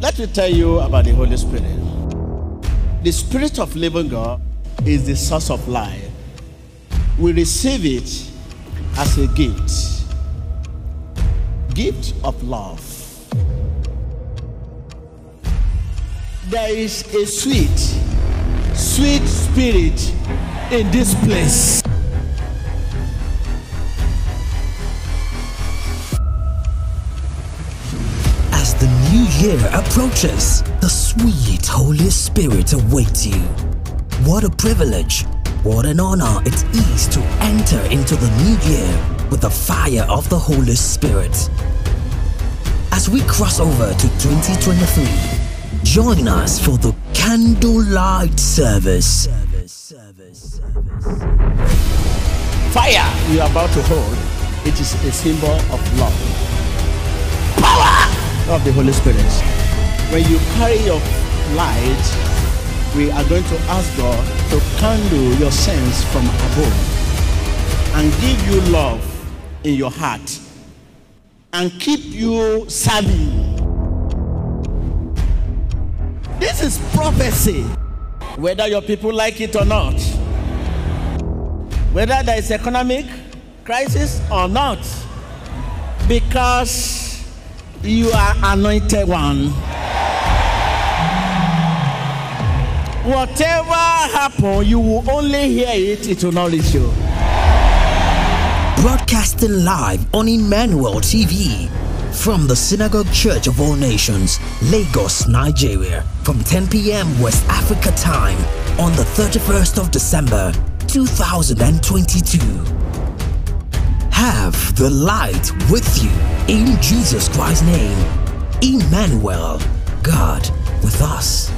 Let me tell you about the Holy Spirit. The Spirit of living God is the source of life. We receive it as a gift. Gift of love. There is a sweet, sweet spirit in this place. Year approaches, the sweet Holy Spirit awaits you. What a privilege, what an honor it is to enter into the new year with the fire of the Holy Spirit. As we cross over to 2023, join us for the candlelight service. Fire you are about to hold, it is a symbol of love. Of the Holy Spirit. When you carry your light, we are going to ask God to candle your sins from above and give you love in your heart and keep you serving. This is prophecy, whether your people like it or not whether there is economic crisis or not because you are anointed one whatever happen you will only hear it it will not reach you Broadcasting live on Emmanuel TV from the Synagogue Church of All Nations, Lagos, Nigeria, from 10 p.m. West Africa time on the 31st of December 2022. Have the light with you in Jesus Christ's name. Emmanuel, God with us.